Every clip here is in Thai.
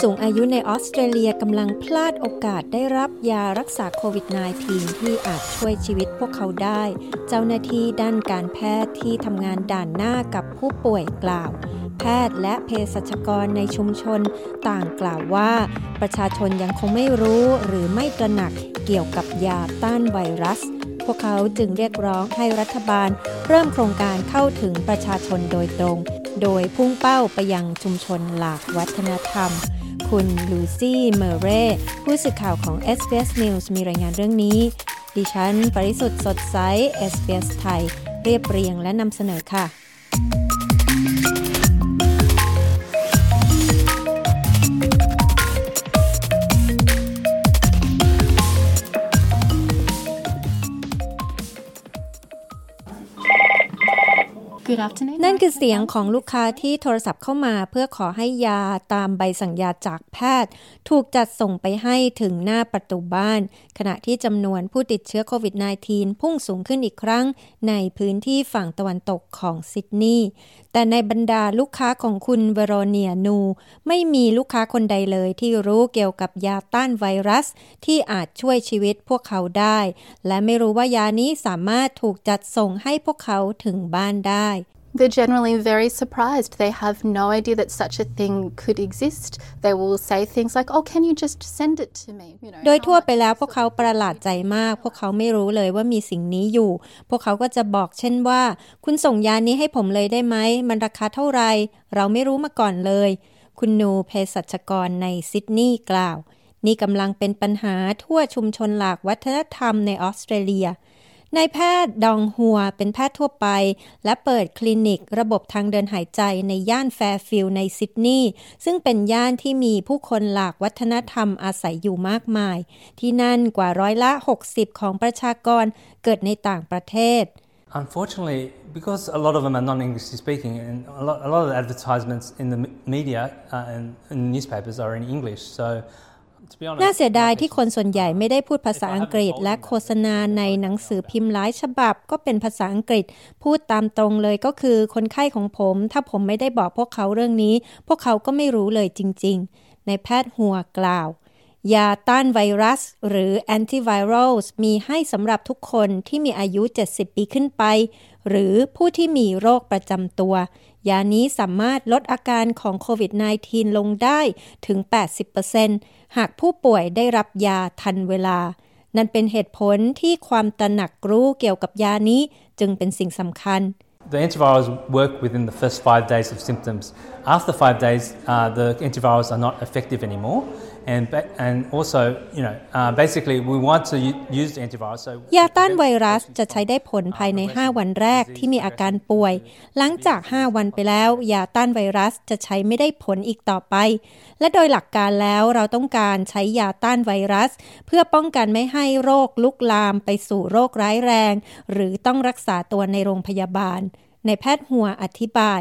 สูงอายุในออสเตรเลียกำลังพลาดโอกาสได้รับยารักษาโควิด -19 ที่อาจช่วยชีวิตพวกเขาได้ เจ้าหน้าที่ด้านการแพทย์ที่ทำงานด่านหน้ากับผู้ป่วยกล่าว แพทย์และเภสัชกรในชุมชนต่างกล่าวว่า ประชาชนยังคงไม่รู้หรือไม่ตระหนักเกี่ยวกับยาต้านไวรัส พวกเขาจึงเรียกร้องให้รัฐบาล เริ่มโครงการเข้าถึงประชาชนโดยตรงโดยพุ่งเป้าไปยังชุมชนหลากวัฒนธรรม คุณลูซี่เมอร์เร่ผู้สื่อข่าวของ SBS News มีรายงานเรื่องนี้ ดิฉัน ปริสุทธ์สดใส SBS ไทย เรียบเรียงและนำเสนอค่ะ Good afternoon. นั่นคือเสียงของลูกค้าที่โทรศัพท์เข้ามาเพื่อขอให้ยาตามใบสั่งยาจากแพทย์ ถูกจัดส่งไปให้ถึงหน้าประตูบ้าน ขณะที่จำนวนผู้ติดเชื้อโควิด -19 พุ่งสูงขึ้นอีกครั้ง ในพื้นที่ฝั่งตะวันตกของซิดนีย์แต่ในบรรดาลูกค้าของคุณเวโรเนียนู ไม่มีลูกค้าคนใดเลยที่รู้เกี่ยวกับยาต้านไวรัส ที่อาจช่วยชีวิตพวกเขาได้ และไม่รู้ว่ายานี้สามารถถูกจัดส่งให้พวกเขาถึงบ้านได้ They're generally very surprised. They have no idea that such a thing could exist. They will say things like, "Oh, can you just send it to me?" You know. โดยทั่วไปแล้วพวกเขาประหลาดใจมาก พวกเขาไม่รู้เลยว่ามีสิ่งนี้อยู่ พวกเขาก็จะบอกเช่นว่า คุณส่งยานี้ให้ผมเลยได้ไหม มันราคาเท่าไหรเราไม่รู้มาก่อนเลย คุณนูเภสัชกรในซิดนีย์กล่าว นี่กำลังเป็นปัญหาทั่วชุมชนหลากวัฒนธรรมในออสเตรเลีย นายแพทย์ดองฮัวเป็นแพทย์ทั่วไป และเปิดคลินิกระบบทางเดินหายใจในย่านแฟร์ฟิลด์ในซิดนีย์ซึ่งเป็นย่านที่มีผู้คนหลากวัฒนธรรมอาศัยอยู่มากมาย ที่นั่นกว่าร้อยละ 60 ของประชากรเกิดในต่างประเทศ Unfortunately, because a lot of them are non-English speaking, and a lot, a lot of the advertisements in the media uh, and in newspapers are in English. So, น่าเสียดายที่คนส่วนใหญ่ไม่ได้พูดภาษาอังกฤษ และโฆษณาในหนังสือพิมพ์หลายฉบับก็เป็นภาษาอังกฤษ พูดตามตรงเลยก็คือคนไข้ของผม ถ้าผมไม่ได้บอกพวกเขาเรื่องนี้ พวกเขาก็ไม่รู้เลยจริง ๆ ในแพทย์หัวกล่าวยาต้านไวรัส หรือแอนติไวรัลมีให้สำหรับทุกคนที่มีอายุ 70 ปีขึ้นไป หรือผู้ที่มีโรคประจำตัว ยานี้สามารถลดอาการของโควิด -19 ลงได้ถึง 80%หากผู้ป่วยได้รับยาทันเวลา นั่นเป็นเหตุผลที่ความตระหนักรู้เกี่ยวกับยานี้จึงเป็นสิ่งสำคัญ the antivirals work within the first five days of symptoms. After five days, uh, the antivirals are not effective anymore, and ba- and also, you know, uh, basically, we want to u- use the antivirals. So ยาต้านไวรัสจะใช้ได้ผลภายใน 5 วันแรกที่มีอาการป่วย หลังจาก 5 วันไปแล้ว ยาต้านไวรัสจะใช้ไม่ได้ผลอีกต่อไป และโดยหลักการแล้วเราต้องการใช้ยาต้านไวรัส เพื่อป้องกันไม่ให้โรคลุกลามไปสู่โรคร้ายแรง หรือต้องรักษาตัวในโรงพยาบาล ในแพทย์หัวอธิบาย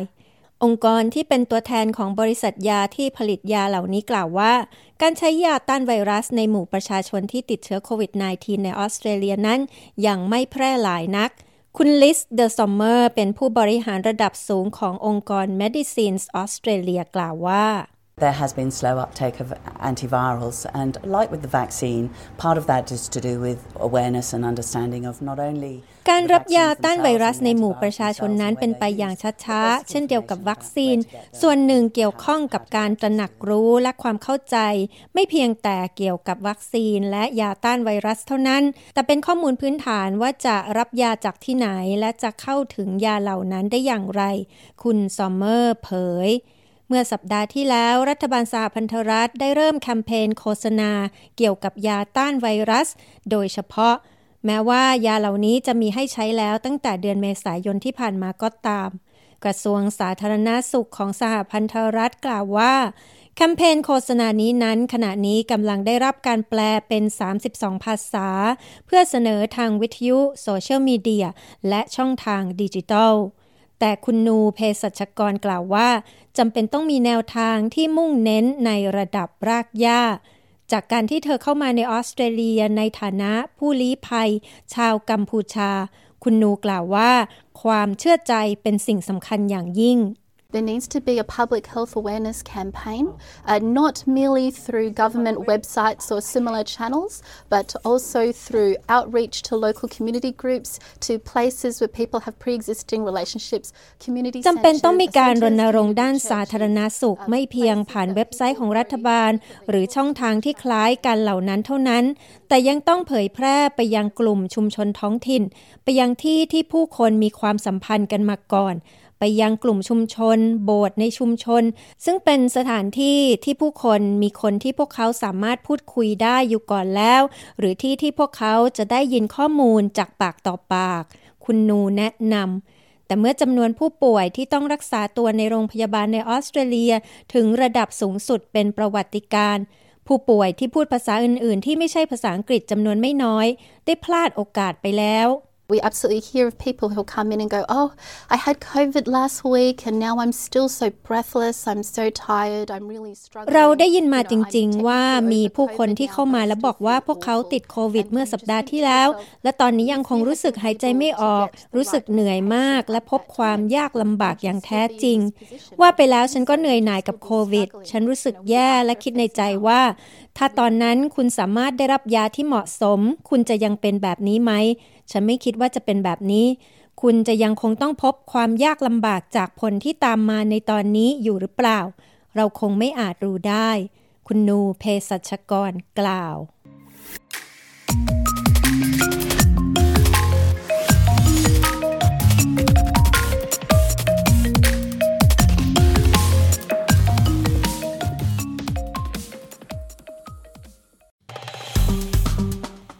องค์กรที่เป็นตัวแทนของบริษัทยาที่ผลิตยาเหล่านี้กล่าวว่า การใช้ยาต้านไวรัสในหมู่ประชาชนที่ติดเชื้อโควิด -19 ในออสเตรเลียนั้น ยังไม่แพร่หลายนัก คุณลิสเดอะซอมเมอร์เป็นผู้บริหารระดับสูงขององค์กร Medicines Australia กล่าวว่า There has been slow uptake of antivirals, and like with the vaccine, part of that is to do with awareness and understanding of not only การรับยาต้านไวรัสในหมู่ประชาชนนั้นเป็นไปอย่างช้าๆ เช่นเดียวกับวัคซีน ส่วนหนึ่งเกี่ยวข้องกับการตระหนักรู้และความเข้าใจ ไม่เพียงแต่เกี่ยวกับวัคซีนและยาต้านไวรัสเท่านั้น แต่เป็นข้อมูลพื้นฐานว่าจะรับยาจากที่ไหนและจะเข้าถึงยาเหล่านั้นได้อย่างไร คุณซอมเมอร์เผย เมื่อสัปดาห์ที่แล้วรัฐบาลสหพันธรัฐได้เริ่มแคมเปญโฆษณาเกี่ยวกับยาต้านไวรัส โดยเฉพาะ แม้ว่ายาเหล่านี้จะมีให้ใช้แล้วตั้งแต่เดือนเมษายนที่ผ่านมาก็ตาม กระทรวงสาธารณาสุขของสหพันธรัฐกล่าวว่าแคมเปญโฆษณานี้นั้น ขณะนี้กำลังได้รับการแปลเป็น 32 ภาษา เพื่อเสนอทางวิทยุ โซเชียลมีเดีย และช่องทางดิจิทัล แต่คุณนูเภสัชกรกล่าวว่าจำเป็นต้องมีแนวทางที่มุ่งเน้นในระดับรากหญ้า จากการที่เธอเข้ามาในออสเตรเลียในฐานะผู้ลี้ภัย ชาวกัมพูชา คุณนูกล่าวว่า ความเชื่อใจเป็นสิ่งสำคัญอย่างยิ่ง There needs to be a public health awareness campaign, uh, not merely through government websites or similar channels, but also through outreach to local community groups, to places where people have pre-existing relationships, community จำเป็นต้องมีการรณรงค์ด้านสาธารณสุข ไม่เพียงผ่านเว็บไซต์ของรัฐบาล หรือช่องทางที่คล้ายกันเหล่านั้นเท่านั้น แต่ยังต้องเผยแพร่ไปยังกลุ่มชุมชนท้องถิ่น ไปยังที่ที่ผู้คนมีความสัมพันธ์กันมาก่อน ไปยังกลุ่มชุมชน โบสถ์ในชุมชน ซึ่งเป็นสถานที่ที่ผู้คนมีคนที่พวกเขาสามารถพูดคุยได้อยู่ก่อนแล้ว หรือที่ที่พวกเขาจะได้ยินข้อมูลจากปากต่อปาก คุณนูแนะนำแต่เมื่อจำนวนผู้ป่วยที่ต้องรักษาตัวในโรงพยาบาลในออสเตรเลีย ถึงระดับสูงสุดเป็นประวัติการผู้ป่วยที่พูดภาษาอื่น ๆ ที่ไม่ใช่ภาษาอังกฤษจำนวนไม่น้อย ได้พลาดโอกาสไปแล้ว We absolutely hear of people who come in and go, Oh, I had COVID last week and now I'm still so breathless, I'm so tired, I'm really struggling. เราได้ยินมาจริง ๆ ว่ามีผู้คนที่เข้ามาแล้วบอกว่าพวกเขาติดโควิดเมื่อสัปดาห์ที่แล้ว และตอนนี้ยังคงรู้สึกหายใจไม่ออก รู้สึกเหนื่อยมาก และพบความยากลำบากอย่างแท้จริง ว่าไปแล้วฉันก็เหนื่อยหน่ายกับโควิด ฉันรู้สึกแย่และคิดในใจว่า ถ้าตอนนั้นคุณสามารถได้รับยาที่เหมาะสม คุณจะยังเป็นแบบนี้ไหม ฉันไม่คิดว่าจะเป็นแบบนี้ คุณจะยังคงต้องพบความยากลำบากจากผลที่ตามมาในตอนนี้อยู่หรือเปล่า เราคงไม่อาจรู้ได้ คุณนูเภสัชกรกล่าว